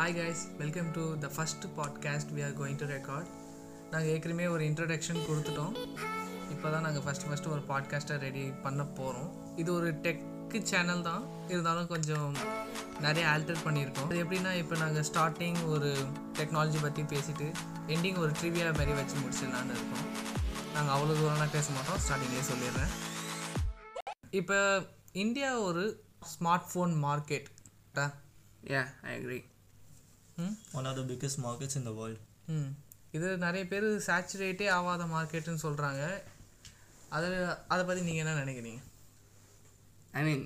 Hi guys welcome to the first podcast we are going to record நாங்கள் ஏற்கனவே ஒரு introduction கொடுத்துட்டோம். இப்போ தான் நாங்கள் ஃபஸ்ட்டு ஃபஸ்ட்டு ஒரு பாட்காஸ்ட்டை ரெடி பண்ண போகிறோம் இது ஒரு டெக்கு சேனல் தான். இருந்தாலும் கொஞ்சம் நிறைய ஆல்டர் பண்ணியிருக்கோம். அது எப்படின்னா இப்போ நாங்கள் ஸ்டார்டிங் ஒரு டெக்னாலஜி பற்றி பேசிட்டு எண்டிங் ஒரு ட்ரிவியா மாதிரி வச்சு முடிச்சிடலான்னு இருக்கோம். நாங்கள் அவ்வளோ தூரம்லாம் பேச மாட்டோம். ஸ்டார்டிங்லேயே சொல்லிடுறேன். இப்போ இந்தியா ஒரு smart phone market A I agree hmm one of the biggest markets in the world. ம் இது நிறைய பேர் சேச்சுரேட்டே ஆகாத மார்க்கெட்டுன்னு சொல்கிறாங்க அதில் அதை பற்றி நீங்கள் என்ன நினைக்கிறீங்க? I mean,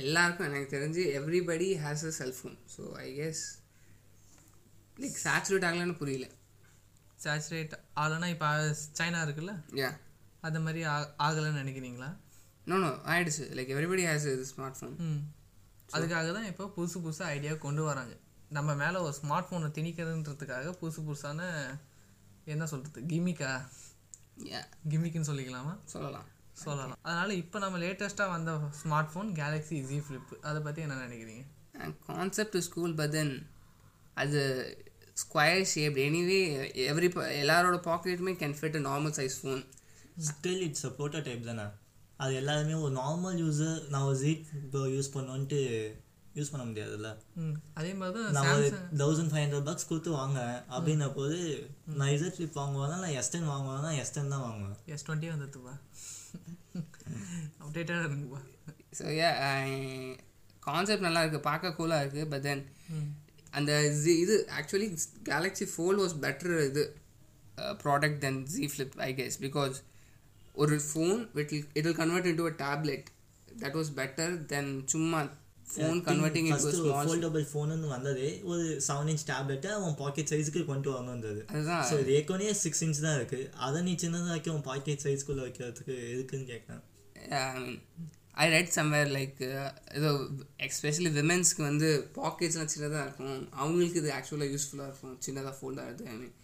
எல்லாருக்கும் எனக்கு தெரிஞ்சு everybody has a cellphone so I guess like saturate ஆகலன்னு புரியல. சேச்சுரேட் ஆகலைன்னா இப்போ சைனா இருக்குல்ல? யா அது மாதிரி ஆ ஆகலைன்னு நினைக்கிறீங்களா? நோ நோ ஆயிடுச்சு. லைக் எவ்ரிபடி ஹேஸ் இது ஸ்மார்ட் ஃபோன் ம் அதுக்காக தான் இப்போ புதுசு புதுசாக ஐடியா கொண்டு வராங்க. நம்ம மேலே ஒரு ஸ்மார்ட் ஃபோனை திணிக்கிறதுன்றதுக்காக புதுசு புதுசான என்ன சொல்கிறது கிமிக்கா கிமிக்குன்னு சொல்லிக்கலாமா? சொல்லலாம். சொல்லலாம். அதனால் இப்போ நம்ம லேட்டஸ்ட்டாக வந்த smart phone Galaxy Z Flip அதை பற்றி என்ன நினைக்கிறீங்க? கான்செப்ட் ஸ்கூல் பட் தென் அது ஸ்கொயர் ஷேப்ட் எனிவே எவ்ரி எல்லாரோட பாக்கெட்டுமே can fit a normal size phone still it's a prototype தானே? அது எல்லாருமே ஒரு நார்மல் யூஸர் நான் ஒரு ஜீட் யூஸ் பண்ணோன்ட்டு யூஸ் பண்ண முடியாதுல்ல. அதே மாதிரி தான் நான் ஒரு தௌசண்ட் ஃபைவ் ஹண்ட்ரட் பக்ஸ் கொடுத்து வாங்குறேன். அப்படின்ன போது நான் இசட் ஃபிளிப் வாங்குவேன்னா நான் எஸ்டன் வாங்குவேன்னா எஸ்டன் தான் வாங்குவேன். எஸ் டுவெண்ட்டி வந்துட்டுப்பா அப்டேட்டாக இருக்குப்பா. ஸோ யா கான்செப்ட் நல்லா இருக்குது பார்க்க கூலாக இருக்குது பட் தென் அந்த Z இது actually Galaxy Fold was better இது product then Z Flip I guess because ஒரு phone it it will convert into a tablet that was better than சும்மா ஃபோன் கன்வெர்ட்டிங் ஃபர்ஸ்ட் ஃபோல்டபுள் ஃபோனுன்னு வந்ததே ஒரு seven inch டேப்லெட்டை அவன் packet சைஸுக்கு கொண்டு வரணும் வந்தது அதுதான். ஸோ இது ஏற்கனவே சிக்ஸ் இன்ச் தான் இருக்குது அதை நீ சின்னதாக வைக்க உன் பாக்கெட் சைஸ்க்குள்ளே வைக்கிறதுக்கு எதுக்குன்னு கேட்குறேன் I mean I read somewhere like ஏதோ எஸ்பெஷலி விமென்ஸ்க்கு வந்து பாக்கெட்ஸ்லாம் சின்னதாக இருக்கும். அவங்களுக்கு இது ஆக்சுவலாக யூஸ்ஃபுல்லாக இருக்கும். சின்னதாக ஃபோல்ட் ஆகுது ஐ மீன்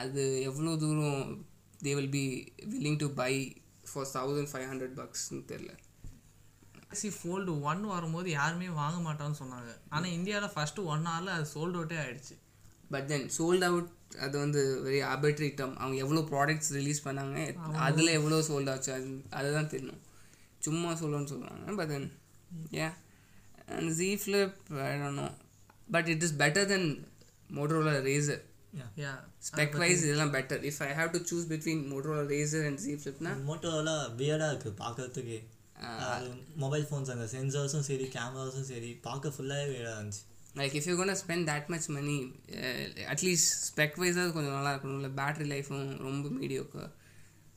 அது எவ்வளோ தூரம் they will be willing to buy for thousand five hundred பக்ஸ்னு தெரில கேலக்ஸி ஃபோல்டு ஒன் வரும்போது யாருமே வாங்க மாட்டான்னு சொன்னாங்க. ஆனால் இந்தியாவில் ஃபஸ்ட்டு ஒன் ஹவரில் அது சோல்ட் அவுட்டே ஆயிடுச்சு. பட் தென் சோல்ட் அவுட் அது வந்து வெரி ஆர்பிட்ரி டேர்ம் அவங்க எவ்வளோ ப்ராடக்ட்ஸ் ரிலீஸ் பண்ணாங்க அதில் எவ்வளோ சோல்ட் ஆச்சு அது அதுதான் தெரியும். சும்மா சொல்லணும்னு சொல்லுவாங்க but then A and Z Flip no but it is better then Motorola Razr yeah spec wise இதெல்லாம் better if I have to choose between Motorola Razr and Z ஃப்ளிப்னா மோட்டோலாம் வியர்டாக இருக்குது பார்க்கறதுக்கே மொபைல் ஃபோன்ஸ் அந்த சென்சார்ஸும் சரி கேமராஸும் சரி பார்க்க ஃபுல்லாகவே வியர்டாக இருந்துச்சு like if you gonna spend that much money at least spec வைஸாக கொஞ்சம் நல்லா இருக்கணும். இல்லை பேட்டரி லைஃபும் ரொம்ப மீடியோக்கு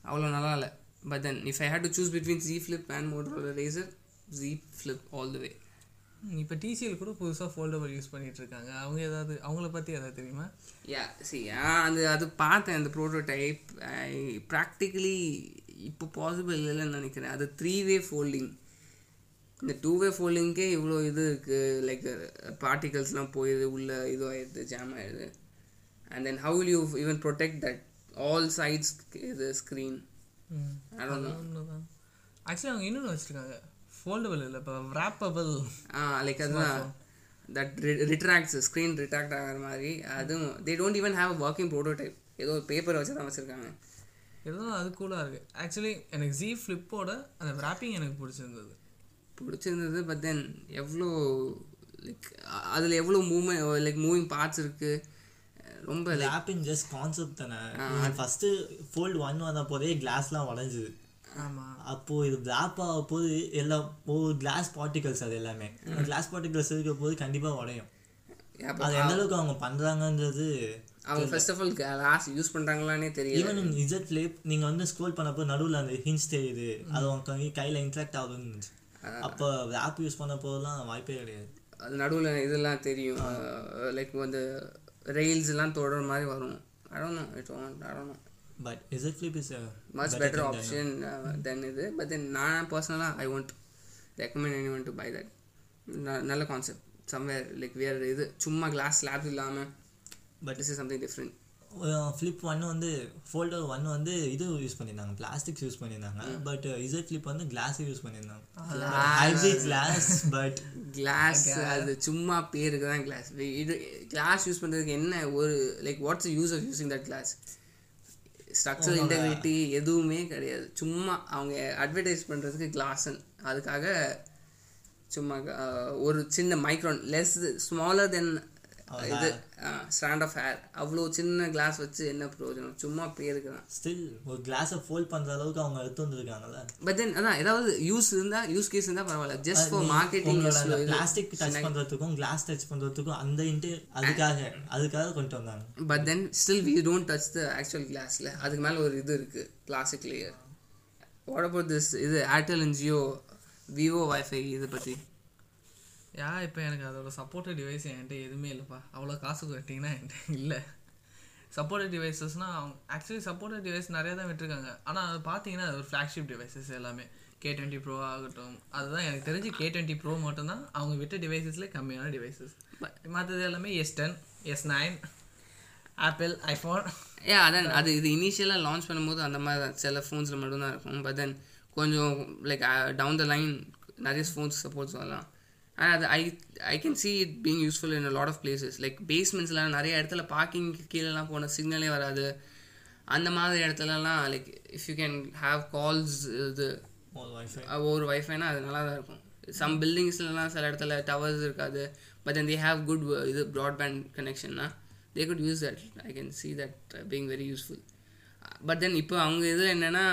அவ்வளோ நல்லா இல்லை. But then if I had to choose between Z Flip and Motorola Razr Z Flip all the way இப்போ டிசிஎல் கூட புதுசாக ஃபோல்டபுள் யூஸ் பண்ணிட்டு இருக்காங்க. அவங்க ஏதாவது அவங்கள பற்றி ஏதாவது தெரியுமா? யா சி அந்த அது பார்த்தேன் அந்த ப்ரோட்டோடைப் ப்ராக்டிக்கலி இப்போ பாசிபிள் இல்லைன்னு நினைக்கிறேன். அது த்ரீ வே ஃபோல்டிங் இந்த டூ வே ஃபோல்டிங்க்கே இவ்வளோ இது இருக்குது லைக் பார்ட்டிகல்ஸ்லாம் போயிடுது உள்ள இது ஆயிடுது ஜாம் ஆயிடுது and then how you even protect that all sides இது ஸ்க்ரீன் ஆக்சுவலி அவங்க இன்னொன்று வச்சுருக்காங்க. ஃபோல்டபுள் இல்லை இப்போ ரேப்பபிள் ஆ லைக் அதுதான். தட் ரிட்ராக்ட்ஸ் ஸ்க்ரீன் ரிட்ராக்ட் ஆகிற மாதிரி. அதுவும் they don't even have working prototype ஏதோ ஒரு பேப்பர் வச்சு தான் வச்சுருக்காங்க. இருந்தாலும் அது கூலாக இருக்குது ஆக்சுவலி எனக்கு ஜி ஃப்ளிப்போட அந்த ரேப்பிங் எனக்கு பிடிச்சிருந்தது. பிடிச்சிருந்தது பட் தென் எவ்வளோ லைக் அதில் எவ்வளோ மூவ்மெண்ட் லைக் மூவிங் பார்ட்ஸ் இருக்குது ரொம்ப லைக் ஆப்பிங் ஜஸ்ட் கான்செப்ட் தானே. ஃபஸ்ட்டு ஃபோல்டு ஒன் வந்த போதே கிளாஸ்லாம் உடஞ்சுது ஆமாம் அப்போது இது ரேப் ஆக போது எல்லாம் ஒரு கிளாஸ் பார்ட்டிகல்ஸ் அது எல்லாமே. கிளாஸ் பார்ட்டிகல்ஸ் இருக்க போது கண்டிப்பாக உடையும் அது எந்த அளவுக்கு அவங்க பண்ணுறாங்கன்றது அவங்க first of all glass use பண்ணுறாங்களானே தெரியல. ஈவன் இசட் ஃபிளிப் நீங்கள் வந்து ஸ்க்ரோல் பண்ணப்போ நடுவில் அந்த ஹின்ஸ் தெரியுது. அது உங்க கை கையில் இன்ட்ராக்ட் ஆகுதுன்னு அப்போ ஆப் யூஸ் பண்ண போதெல்லாம் வாய்ப்பே கிடையாது. அது நடுவில் இதெல்லாம் தெரியும். லைக் வந்து ரெயில்ஸ்லாம் தொடர மாதிரி வரும். அடணும் it அடணும் but Z Flip is much better option then இது. பட் தென் நான் பர்சனலாக I won't recommend anyone to buy that நல்ல கான்செப்ட் சம்வேர் லைக் வேறு இது சும்மா கிளாஸ் ஸ்லாப்ஸ் இல்லாமல் but is is something different flip one வந்து ஃபோல்டர் ஒன் வந்து இது யூஸ் பண்ணியிருந்தாங்க. பிளாஸ்டிக்ஸ் யூஸ் பண்ணியிருந்தாங்க. பட் இசட் ஃப்ளிப் வந்து கிளாஸ் யூஸ் பண்ணியிருந்தாங்க. ஹைப்ரிட் கிளாஸ் பட் கிளாஸ் அது சும்மா பேருக்கு தான் கிளாஸ் இது கிளாஸ் யூஸ் பண்ணுறதுக்கு என்ன ஒரு like what's use of using that glass structure integrity எதுவுமே கிடையாது. சும்மா அவங்க அட்வர்டைஸ் பண்ணுறதுக்கு கிளாஸன் அதுக்காக சும்மா ஒரு சின்ன மைக்ரான் லெஸ் ஸ்மாலர் தென் இது ஸ்டாண்ட் ஆஃப் ஹேர் அவ்வளோ சின்ன கிளாஸ் வச்சு என்ன பிரயோஜனம்? சும்மா பேருக்கு தான் ஸ்டில் ஒரு கிளாஸை ஃபோல்ட் பண்ணுற அளவுக்கு அவங்க எடுத்து வந்திருக்காங்கல்ல? பட் தென் அதான் ஏதாவது யூஸ் இருந்தால் யூஸ் கேஸ் இருந்தால் பரவாயில்ல. Just for marketing plastic touch பண்ணுறதுக்கும் கிளாஸ் டச் பண்ணுறதுக்கும் அந்த இன்ட்டு அதுக்காக அதுக்காக கொண்டு வந்தாங்க. But then still we don't touch the actual கிளாஸில் அதுக்கு மேலே ஒரு இது இருக்குது plastic layer what about this இது Airtel and Jio vo wifi இதை பற்றி யா இப்போ எனக்கு அதோட சப்போர்ட்டட் டிவைஸ் என்கிட்ட எதுவுமே இல்லைப்பா. அவ்வளோ காசு கட்டிங்கன்னா என்கிட்ட இல்லை. சப்போர்ட்டட் டிவைசஸ்னால் அவங்க ஆக்சுவலி சப்போர்ட்டட் டிவைஸ் நிறைய தான் விட்டுருக்காங்க. ஆனால் அது பார்த்தீங்கன்னா அது ஒரு ஃப்ளாக்ஷிப் டிவைசஸ் எல்லாமே. கே டுவெண்ட்டி ப்ரோ ஆகட்டும். அதுதான் எனக்கு தெரிஞ்சு கே டுவெண்ட்டி ப்ரோ மட்டும்தான் அவங்க விட்ட டிவைசஸ்லேயே கம்மியான டிவைசஸ் மற்றது எல்லாமே S ten S nine Apple iPhone A அதான். அது இது இனிஷியலாக லான்ச் பண்ணும்போது அந்த மாதிரி தான். சில ஃபோன்ஸில் மட்டும்தான் இருக்கும். பட் தென் கொஞ்சம் லைக் டவுன் த லைன் நிறைய ஃபோன்ஸ் சப்போர்ட்ஸ் வரலாம். ஆனால் அது I I can see it being useful in lot of places like பேஸ்மெண்ட்ஸ்லாம் நிறைய இடத்துல பார்க்கிங் கீழெல்லாம் போன சிக்னலே வராது. அந்த மாதிரி இடத்துலலாம் like if you can have calls இது ஒரு வைஃபைனா அது நல்லா தான் இருக்கும். சம் பில்டிங்ஸ்லாம் சில இடத்துல டவர்ஸ் இருக்காது. But then they have good இது broadband கனெக்ஷன்னா they could use that I can see that being very useful but then இப்போ அவங்க இது என்னென்னா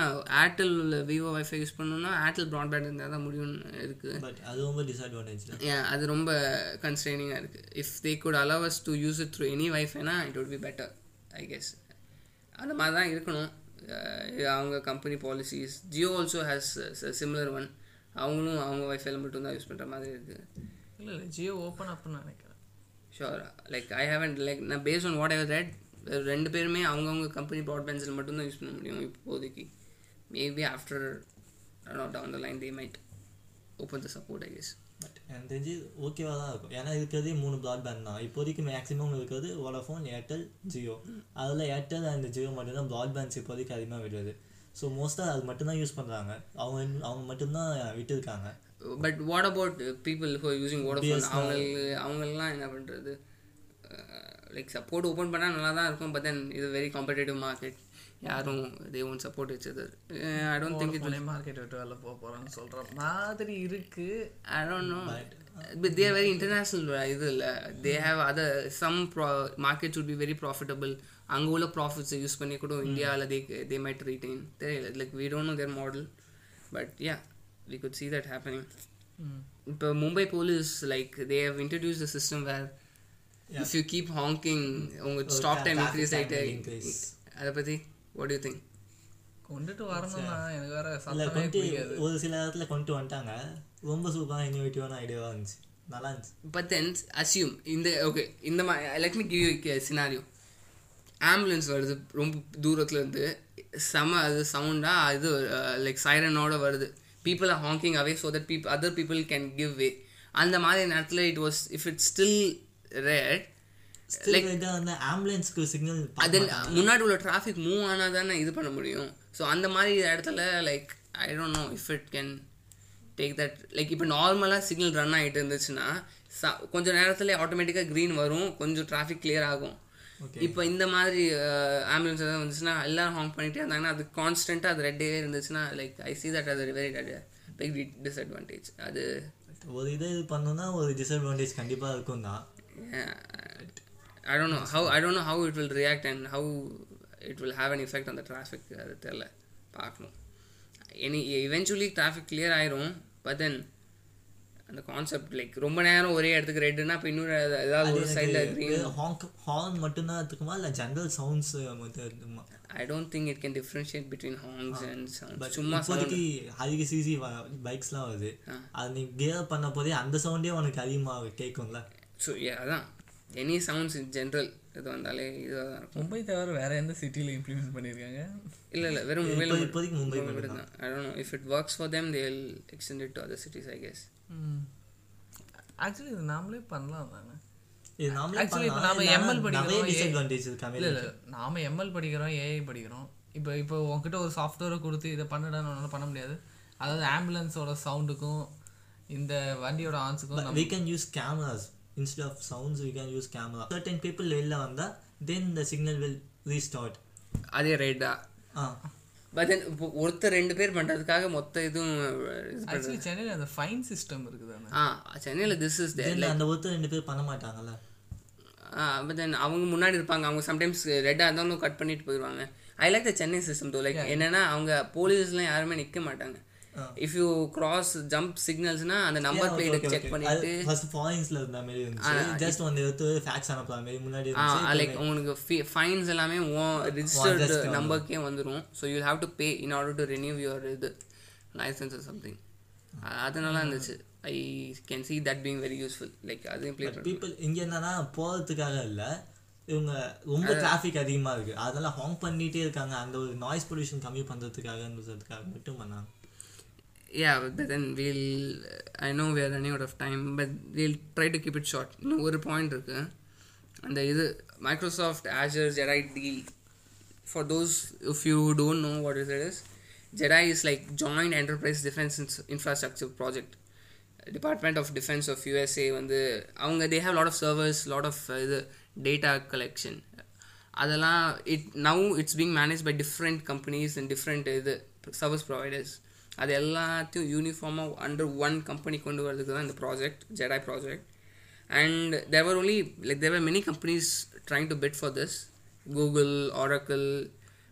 ஏர்டெல் விவோ வைஃபை யூஸ் பண்ணணும்னா ஏர்டெல் ப்ராட்பேண்ட் இருந்தால் தான் முடியும்னு இருக்குது பட் அது ரொம்ப டிஸ்அட்வான்டேஜ் தான். Yeah, அது ரொம்ப கன்ஸ்ட்ரைனிங்காக இருக்குது if they could allow us to use it through any வைஃபைனா it would be better I guess அந்த மாதிரி தான் இருக்கணும். இது அவங்க company policies Jio also has similar one அவங்களும் அவங்க வைஃபைல மட்டும்தான் யூஸ் பண்ணுற மாதிரி இருக்குது இல்லை இல்லை ஜியோ ஓப்பன் அப்னு நினைக்கிறேன். Sure like I haven't like நான் base on whatever read ரெண்டு பேருமே அவங்கவுங்க கம்பெனி ப்ராட்பேண்ட்ஸில் மட்டும்தான் யூஸ் பண்ண முடியும். இப்போதைக்கு maybe after not down the line they might open the support I guess but எனக்கு தெரிஞ்சு ஓகேவாக தான் இருக்கும். ஏன்னா இருக்கிறதே மூணு ப்ராட்பேண்ட் தான். இப்போதைக்கு மேக்ஸிமம் இருக்கிறது வோடாஃபோன் ஏர்டெல் ஜியோ அதில் ஏர்டெல் அண்ட் ஜியோ மட்டும்தான் ப்ராட்பேண்ட்ஸ் இப்போதைக்கு அதிகமாக விடுறது. ஸோ மோஸ்ட்டாக அது மட்டும்தான் யூஸ் பண்ணுறாங்க அவங்க அவங்க மட்டும்தான் விட்டுருக்காங்க. But what about people who using Vodafone அவங்களுக்கு அவங்களெலாம் என்ன பண்ணுறது லைக் சப்போர்ட் ஓப்பன் பண்ணால் நல்லா தான் இருக்கும் பட் தென் இது வெரி காம்படேட்டிவ் மார்க்கெட் யாரும் தே ஒன் சப்போர்ட் வச்சது ஐ டோன்ட் திங்க் இட் போனே மார்க்கெட் விட்டு வெளில போக போகிறான்னு சொல்கிற மாதிரி இருக்குது I don't know but they are very international இது இல்லை. தே ஹேவ் அதர் சம் ப்ரா market would be very profitable அங்கே உள்ள ப்ராஃபிட்ஸை யூஸ் பண்ணி கூட இந்தியாவில் தே தே மைட் ரீடைன் தெரியல. Like we don't know their model but yeah we could see that happening. இப்போ Mumbai police like they have introduce the system where if you keep hanging உங்கள் stop time increase increase. அதை பற்றி what you think கொண்டுட்டு வரணும் தான் எனக்கு வேற சத்தமே பிடிக்காது. ஒரு சில இடத்துல கொண்டு வந்துட்டாங்க. ரொம்ப சூப்பராக இன்னோவேட்டிவான ஐடியாவாக இருந்துச்சு. நல்லா இருந்துச்சு. பட் தென் அசியூம் இந்த ஓகே இந்த மாதிரி let me give you scenario ambulance வருது ரொம்ப தூரத்துல இருந்து. செம அது சவுண்டாக இது லைக் சைரனோட வருது. People are honking away so that beep other people can give way அந்த மாதிரி நேரத்தில் it was if it still red இதை வந்து ஆம்புலன்ஸ்க்கு சிக்னல் அது முன்னாடி உள்ள டிராஃபிக் மூவ் ஆனால் தானே இது பண்ண முடியும். ஸோ அந்த மாதிரி இடத்துல like I don't know if it can take that like இப்போ நார்மலாக சிக்னல் ரன் ஆகிட்டு இருந்துச்சுன்னா ச கொஞ்சம் நேரத்தில் ஆட்டோமேட்டிக்காக க்ரீன் வரும் கொஞ்சம் டிராஃபிக் clear ஆகும். இப்போ இந்த மாதிரி ஆம்புலன்ஸ் எதாவது வந்துச்சுன்னா எல்லாரும் ஹாங் பண்ணிகிட்டே இருந்தாங்கன்னா அது கான்ஸ்டண்ட்டாக அது ரெட்டே இருந்துச்சுன்னா லைக் ஐ see that அது வெரி பிக் டிஸ்அட்வான்டேஜ் அது ஒரு இதை இது பண்ணோம்னா ஒரு டிஸ்அட்வான்டேஜ் கண்டிப்பாக இருக்கும் தான் I don't know how I don't know how it will react and how it will have an effect அந்த டிராஃபிக் அது தெரில. பார்க்கணும் எனி எவென்ச்சுவலி டிராஃபிக் கிளியர் ஆயிரும் பட் தென் அந்த கான்செப்ட் லைக் ரொம்ப நேரம் ஒரே இடத்துக்கு ரெட்டுனா இப்போ இன்னொரு ஏதாவது ஒரு சைடில் க்ரீன் ஹாங்க் ஹார்ன் மட்டும்தான் இருக்குமா இல்லை general sounds I don't think it can differentiate between honks and sound but சும்மா இப்போதைக்கு அதிக சிசி பைக்ஸ்லாம் வருது. அது நீ கியர் பண்ண போதே அந்த சவுண்டே உனக்கு அதிகமாக கேட்கும்ல ஸோ அதான். எனி சவுண்ட்ஸ் இன் ஜென்ரல் இது வந்தாலே இதுவாக தான் இருக்கும். மும்பை தவிர வேற எந்த சிட்டியில் இம்ப்ளிமெண்ட் பண்ணியிருக்காங்க இல்லை இல்லை வெறும் மும்பையில் இப்போ இப்போதைக்கு மும்பை மட்டும் தான் I don't know if it works for them they will extend it to other cities I guess actually இது நாமளே பண்ணலாம் தானே? இது நாமளே Actually, இப்ப. நாம ஆனா படிக்கிறோம், டிஸ்அட்வான்டேஜ் இருக்கு இல்லை இல்லை. நாம எம்எல் படிக்கிறோம் ஏஐ படிக்கிறோம். இப்போ இப்போ உங்ககிட்ட ஒரு சாஃப்ட்வேரை கொடுத்து இதை பண்ணுடான்னு உன்னால பண்ண முடியாது. அதாவது ஆம்புலன்ஸோட சவுண்டுக்கும் இந்த வண்டியோட ஆன்ஸுக்கும் we can use cameras instead of sounds we can use camera. Certain people வெளில வந்தா then the signal will restart. அதே ரைட்டா ஆ. பட் தென் இப்போ ஒருத்தர் ரெண்டு பேர் பண்ணுறதுக்காக மொத்த இதுவும் சென்னையில் அந்த ஃபைன் சிஸ்டம் இருக்குதானே? ஆ சென்னையில் திஸ் இஸ் அந்த ஒருத்தர் ரெண்டு பேர் பண்ண மாட்டாங்கல்ல. பட் தென் அவங்க முன்னாடி இருப்பாங்க. அவங்க சம்டைம்ஸ் ரெட்டாக இருந்தாலும் கட் பண்ணிட்டு போயிடுவாங்க I like the Chennai system though like என்னன்னா அவங்க போலீஸ்லாம் யாருமே நிற்க மாட்டாங்க. இஃப் யூ கிராஸ் ஜம்ப் சிக்னல்ஸ்னா அந்த நம்பர் பிளேட்டை செக் பண்ணிட்டு ஃபர்ஸ்ட் ஃபாரின்ஸ்ல இருந்த மாதிரி இருந்துச்சு. ஜஸ்ட் வந்து எடுத்து ஃபேக்ஸ் அனுப்புற மாதிரி முன்னாடி ஆ இருந்துச்சு. லைக் உங்களுக்கு ஃபைன்ஸ் எல்லாமே ரிஜிஸ்டர்டு நம்பருக்கே வந்துடும் so you have to pay in order to renew your இது லைசன்ஸ் சம்திங் அது நல்லா இருந்துச்சு. I can see that being very useful like பண்ணி பீப்புள் இங்க என்னன்னா போறதுக்காக இல்ல. இவங்க ரொம்ப டிராஃபிக் அதிகமா இருக்கு. அதனால ஹாங் பண்ணிட்டே இருக்காங்க. அந்த ஒரு நாய்ஸ் பொல்யூஷன் கம்மி பண்றதுக்காகன்றதுக்காக மட்டும் பண்ணாங்க. Yeah but then we'll i know we are running out of time but we'll try to keep it short. இன்னும் ஒரு பாயிண்ட் இருக்கு. அந்த இது Microsoft Azure JEDI deal for those if you don't know what is it is JEDI is like joint enterprise defence infrastructure project department of defence of USA வந்து அவங்க they have lot of servers lot of இது data collection அதெல்லாம் it now it's being manage by different companies and different இது service providers அது எல்லாத்தையும் யூனிஃபார்மாக under one company கொண்டு வரதுக்கு தான் இந்த project JEDI project and there were only like there were many companies trying to bet for this Google Oracle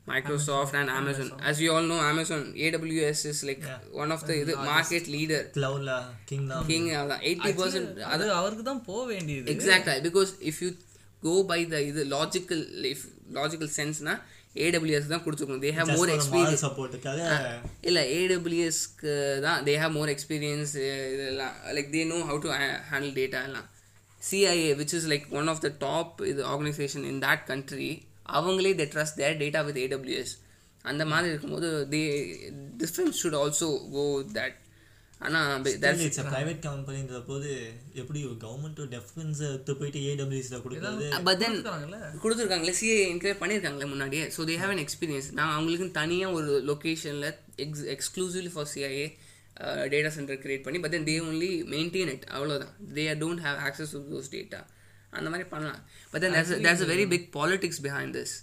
Microsoft and Amazon as you all know amazon aws is like one of the இது market leader. கிளவுட்ல kingdom king eighty percent அது அவருக்கு தான் போக வேண்டியது. எக்ஸாக்டா because if you go by the இது logical if logical சென்ஸ்னா ஏடபிள்யூஎஸ் தான் கொடுத்துருக்கணும். தே ஹேவ் மோர் எக்ஸ்பீரியன்ஸ் சப்போர்ட்டுக்காக இல்லை ஏடபிள்யூஎஸ்க்கு தான். தே ஹேவ் மோர் எக்ஸ்பீரியன்ஸ் இதெல்லாம். Like they know how to handle data எல்லாம். CIA which is like one of the top இது ஆர்கனைசேஷன் இன் தட் கண்ட்ரி அவங்களே they trust their data with AWS அந்த மாதிரி இருக்கும்போது they defence should also go that ஆனால் it's private கம்பெனின்ற போது எப்படி கவர்மெண்ட் டெஃபென்ஸ் எடுத்து போயிட்டு ஏடபிள்யூஸ்ல கொடுக்குறது? பட் தென் கொடுத்துருக்காங்களே சிஏ பண்ணியிருக்காங்களே முன்னாடியே. So they have an experience நான் அவங்களுக்கு தனியாக ஒரு லொக்கேஷனில் ex exclusively for CIA data centre create பண்ணி but then they only maintain it அவ்வளோதான் they don't have access to those data அந்த மாதிரி பண்ணலாம். But then there's there's a very big politics behind this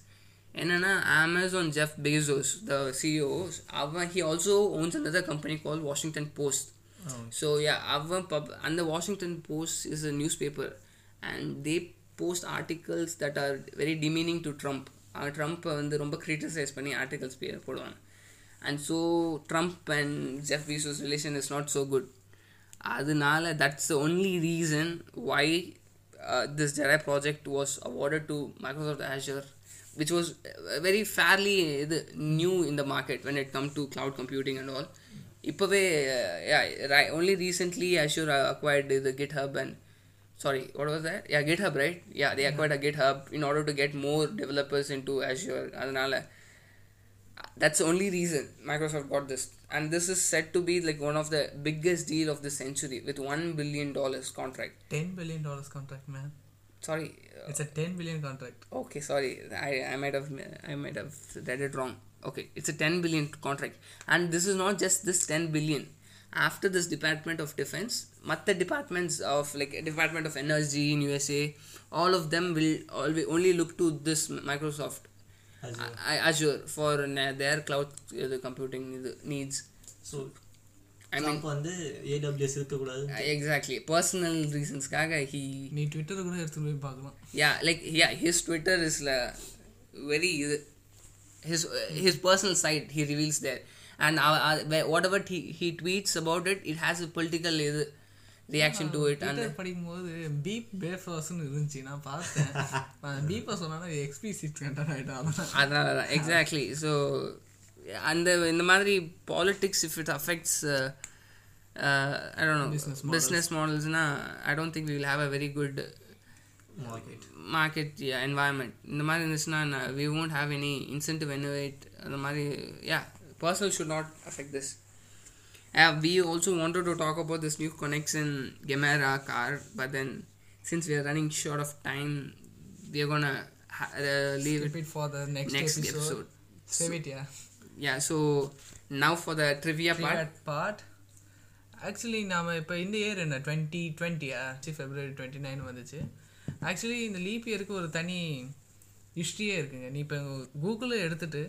என்னன்னா Amazon Jeff Bezos the CEO's அவன் he also owns another company call Washington Post so yeah அவன் பப் அந்த Washington Post is a newspaper and they post articles that are very demeaning to Trump ட்ரம்ப்பை வந்து ரொம்ப criticise பண்ணி articles போடுவாங்க and so Trump and Jeff Bezos relation is not so good அதனால that's the only reason why this Jira project was awarded to Microsoft Azure which was uh, very fairly இது new in the market when it come to cloud computing and all இப்போவே yeah right only recently Azure uh, acquired the GitHub and sorry what was that yeah GitHub right yeah they acquired a GitHub in order to get more developers into Azure அதனால that's the only reason Microsoft got this. And this is said to be like one of the biggest deal of the century with one billion dollars contract. Ten billion dollars contract, man. Sorry. Uh, it's a ten billion contract. Okay, sorry. I, I might have I might have read it wrong. Okay, it's a ten billion contract, and this is not just this ten billion. After this Department of Defense, the departments of like Department of Energy in USA, all of them will always only look to this Microsoft Azure. A- Azure for na- their cloud uh, computing needs. So I mean, Trump வந்து AWS இருக்கக்கூடாது exactly personal reasons. Kaga he நீ Twitter கூட எடுத்துட்டு போய் பார்க்கலாம் yeah like yeah his twitter is uh, very his his personal side he reveals there and uh, uh, where- whatever he, he tweets about it it has a political uh, reaction to it and Twitter படிக்கும்போது பீப் பேஃபர்ஸ்னு இருந்துச்சு நான் பார்த்தேன். பீப்பை சொன்னா எக்ஸ்பிசிட் content ஆகிட்டோம் அதெல்லாம் அதனால தான் எக்ஸாக்ட்லி ஸோ அந்த இந்த மாதிரி politics if it affects I don't Business no business மாடல்ஸ்னா I don't think will have a very good market market environment இந்த மாதிரி இருந்துச்சுன்னா we won't have any incentive innovate அந்த மாதிரி yeah personal should not affect this we also wanted to talk about this new connection Gemera car but then since we are running short of time, we are gonna ha- uh, leave it Keep it for the next, next episode. episode. Save it, yeah. Yeah, so now for the trivia part. That part. Actually நாம் இப்போ இந்த year என்ன twenty டுவெண்ட்டியா February twenty nine வந்துச்சு actually இந்த leap இயருக்கு ஒரு தனி ஹிஸ்ட்ரியே இருக்குங்க நீ இப்போ கூகுளில் எடுத்துட்டு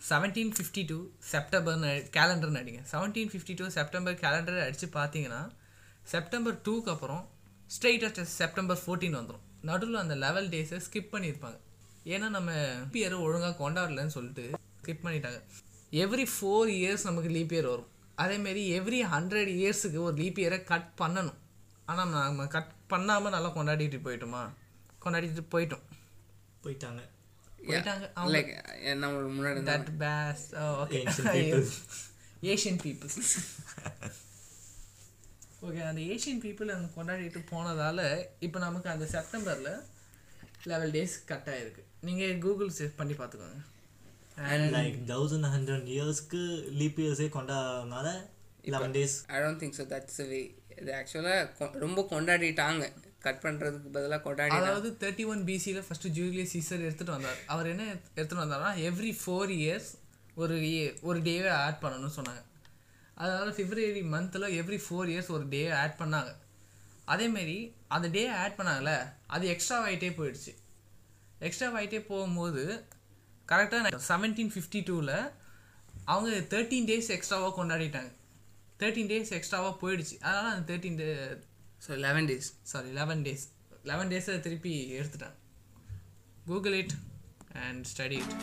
செவன்டீன் ஃபிஃப்டி டூ செப்டம்பர்னு கேலண்டர்னு அடிங்க seventeen fifty two September calendar அடித்து பார்த்தீங்கன்னா செப்டம்பர் டூக்கு அப்புறம் ஸ்ட்ரெயிட்டாக செப்டம்பர் ஃபோர்டீன் வந்துடும் நடுவில் அந்த லெவல் டேஸை ஸ்கிப் பண்ணியிருப்பாங்க ஏன்னா நம்ம லீப் இயர் ஒழுங்காக கொண்டாடலன்னு சொல்லிட்டு ஸ்கிப் பண்ணிட்டாங்க. எவ்ரி ஃபோர் இயர்ஸ் நமக்கு லீப் இயர் வரும். அதேமாரி எவ்ரி ஹண்ட்ரட் இயர்ஸுக்கு ஒரு லீப் இயரை கட் பண்ணணும். ஆனால் நம்ம கட் பண்ணாமல் நல்லா கொண்டாடிட்டு போயிட்டோமா? கொண்டாடிட்டு போயிட்டோம். போயிட்டாங்க. லைக் நம்ம முன்னாடி இருந்தா- that phase okay. Asian peoples okay அந்த ஏஷியன் பீப்புள் அங்கே கொண்டாடிட்டு போனதால இப்போ நமக்கு அந்த செப்டம்பரில் லெவல் டேஸ் கட் ஆயிருக்கு. நீங்கள் கூகுள் சர்ச் பண்ணி பார்த்துக்கோங்க. அண்ட் லைக் தௌசண்ட் ஹண்ட்ரட் இயர்ஸ்க்கு லீப் இயர்ஸே கொண்டாடுறதுனால eleven days I don't think so that's way இது ஆக்சுவலாக ரொம்ப கொண்டாடிட்டாங்க. கட் பண்ணுறதுக்கு பதிலாக கொண்டாடி அதாவது தேர்ட்டி ஒன் பிசியில் ஃபஸ்ட்டு ஜூலியஸ் சீசர் எடுத்துகிட்டு வந்தார். அவர் என்ன எடுத்துகிட்டு வந்தார்னா எவ்ரி ஃபோர் இயர்ஸ் ஒரு ஒரு டேவை ஆட் பண்ணணும்னு சொன்னாங்க. அதனால் பிப்ரவரி மந்தில் எவ்ரி ஃபோர் இயர்ஸ் ஒரு டே ஆட் பண்ணாங்க. அதேமாரி அந்த டே ஆட் பண்ணாங்கல்ல அது எக்ஸ்ட்ரா ஆகிட்டே போயிடுச்சு. எக்ஸ்ட்ரா ஆகிட்டே போகும்போது கரெக்டாக செவன்டீன் ஃபிஃப்டி டூவில் அவங்க தேர்ட்டீன் டேஸ் எக்ஸ்ட்ராவாக கொண்டாடிட்டாங்க. தேர்ட்டீன் டேஸ் எக்ஸ்ட்ராவாக போயிடுச்சு. அதனால் அந்த thirteen day so eleven days sorry eleven days eleven டேஸை திருப்பி எடுத்துட்டேன் Google it and study it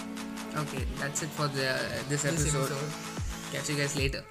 Okay, that's it for the this episode. Catch you guys later.